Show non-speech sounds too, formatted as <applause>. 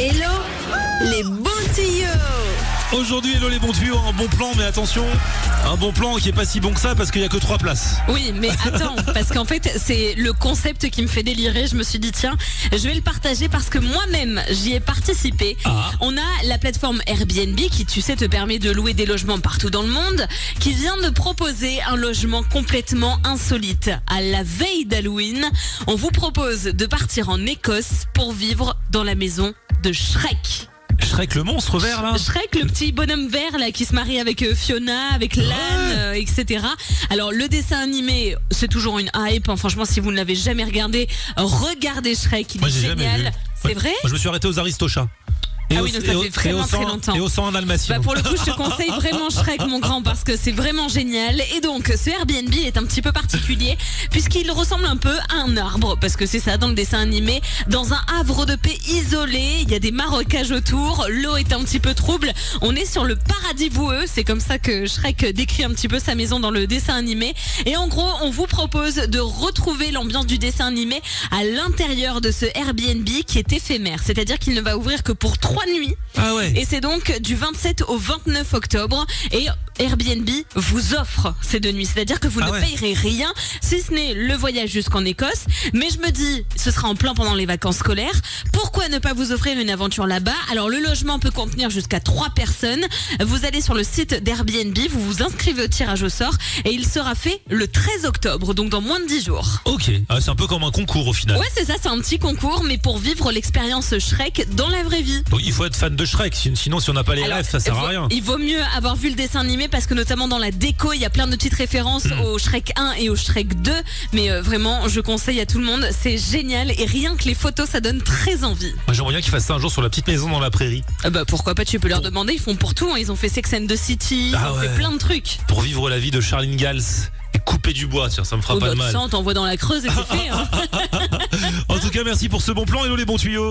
Hello les bons tuyaux Aujourd'hui, hello les bons tuyaux, un bon plan, mais attention, un bon plan qui est pas si bon que ça parce qu'il y a que trois places. Oui, mais attends, <laughs> parce qu'en fait, c'est le concept qui me fait délirer. Je me suis dit, tiens, je vais le partager parce que moi-même, j'y ai participé. Ah. On a la plateforme Airbnb qui, tu sais, te permet de louer des logements partout dans le monde, qui vient de proposer un logement complètement insolite. À la veille d'Halloween, on vous propose de partir en Écosse pour vivre dans la maison de Shrek. Shrek le monstre vert là Shrek, le petit bonhomme vert là qui se marie avec euh, Fiona, avec l'âne, euh, etc. Alors le dessin animé, c'est toujours une hype. hein. Franchement, si vous ne l'avez jamais regardé, regardez Shrek, il Moi est j'ai jamais vu. génial. C'est vrai? Moi je me suis arrêté aux Aristochats. Ah oui, donc ça fait vraiment très longtemps. Et au sang en dalmatien. bah pour le coup, je te conseille vraiment Shrek, mon grand, parce que c'est vraiment génial. Et donc, ce Airbnb est un petit peu particulier, puisqu'il ressemble un peu à un arbre, parce que c'est ça dans le dessin animé. Dans un havre de paix isolé, il y a des marocages autour, l'eau est un petit peu trouble. On est sur le paradis boueux, c'est comme ça que Shrek décrit un petit peu sa maison dans le dessin animé. Et en gros, on vous propose de retrouver l'ambiance du dessin animé à l'intérieur de ce Airbnb qui est éphémère. C'est-à-dire qu'il ne va ouvrir que pour trois nuits. Ah ouais. Et c'est donc du 27 au 29 octobre. Et Airbnb vous offre ces deux nuits. C'est-à-dire que vous Ah ne ouais. payerez rien, si ce n'est le voyage jusqu'en Écosse. Mais je me dis, ce sera en plein pendant les vacances scolaires. Pourquoi ne pas vous offrir une aventure là-bas? Alors le logement peut contenir jusqu'à trois personnes. Vous allez sur le site d'Airbnb, vous vous inscrivez au tirage au sort et il sera fait le 13 octobre, donc dans moins de 10 jours. Ok, ah, c'est un peu comme un concours au final. Ouais, c'est ça, c'est un petit concours, mais pour vivre l'expérience Shrek dans la vraie vie. Donc il faut être fan de Shrek, sin- sinon si on n'a pas les Alors, rêves, ça sert à rien. Il vaut mieux avoir vu le dessin animé parce que notamment dans la déco, il y a plein de petites références Hmm. au Shrek 1 et au Shrek 2. Mais euh, vraiment, je conseille à tout le monde, c'est génial et rien que les photos, ça donne très envie. Moi j'aimerais bien qu'ils fassent ça un jour sur la petite maison dans la prairie. Ah bah pourquoi pas, tu peux leur demander, ils font pour tout. hein. Ils ont fait Sex and the City, Ah ils ont ouais. fait plein de trucs. Pour vivre la vie de Charline Gals et couper du bois, ça me fera Oh, pas bah, de mal. ça, on t'envoie dans la creuse et c'est fait. hein. <laughs> En tout cas, merci pour ce bon plan, hello les bons tuyaux.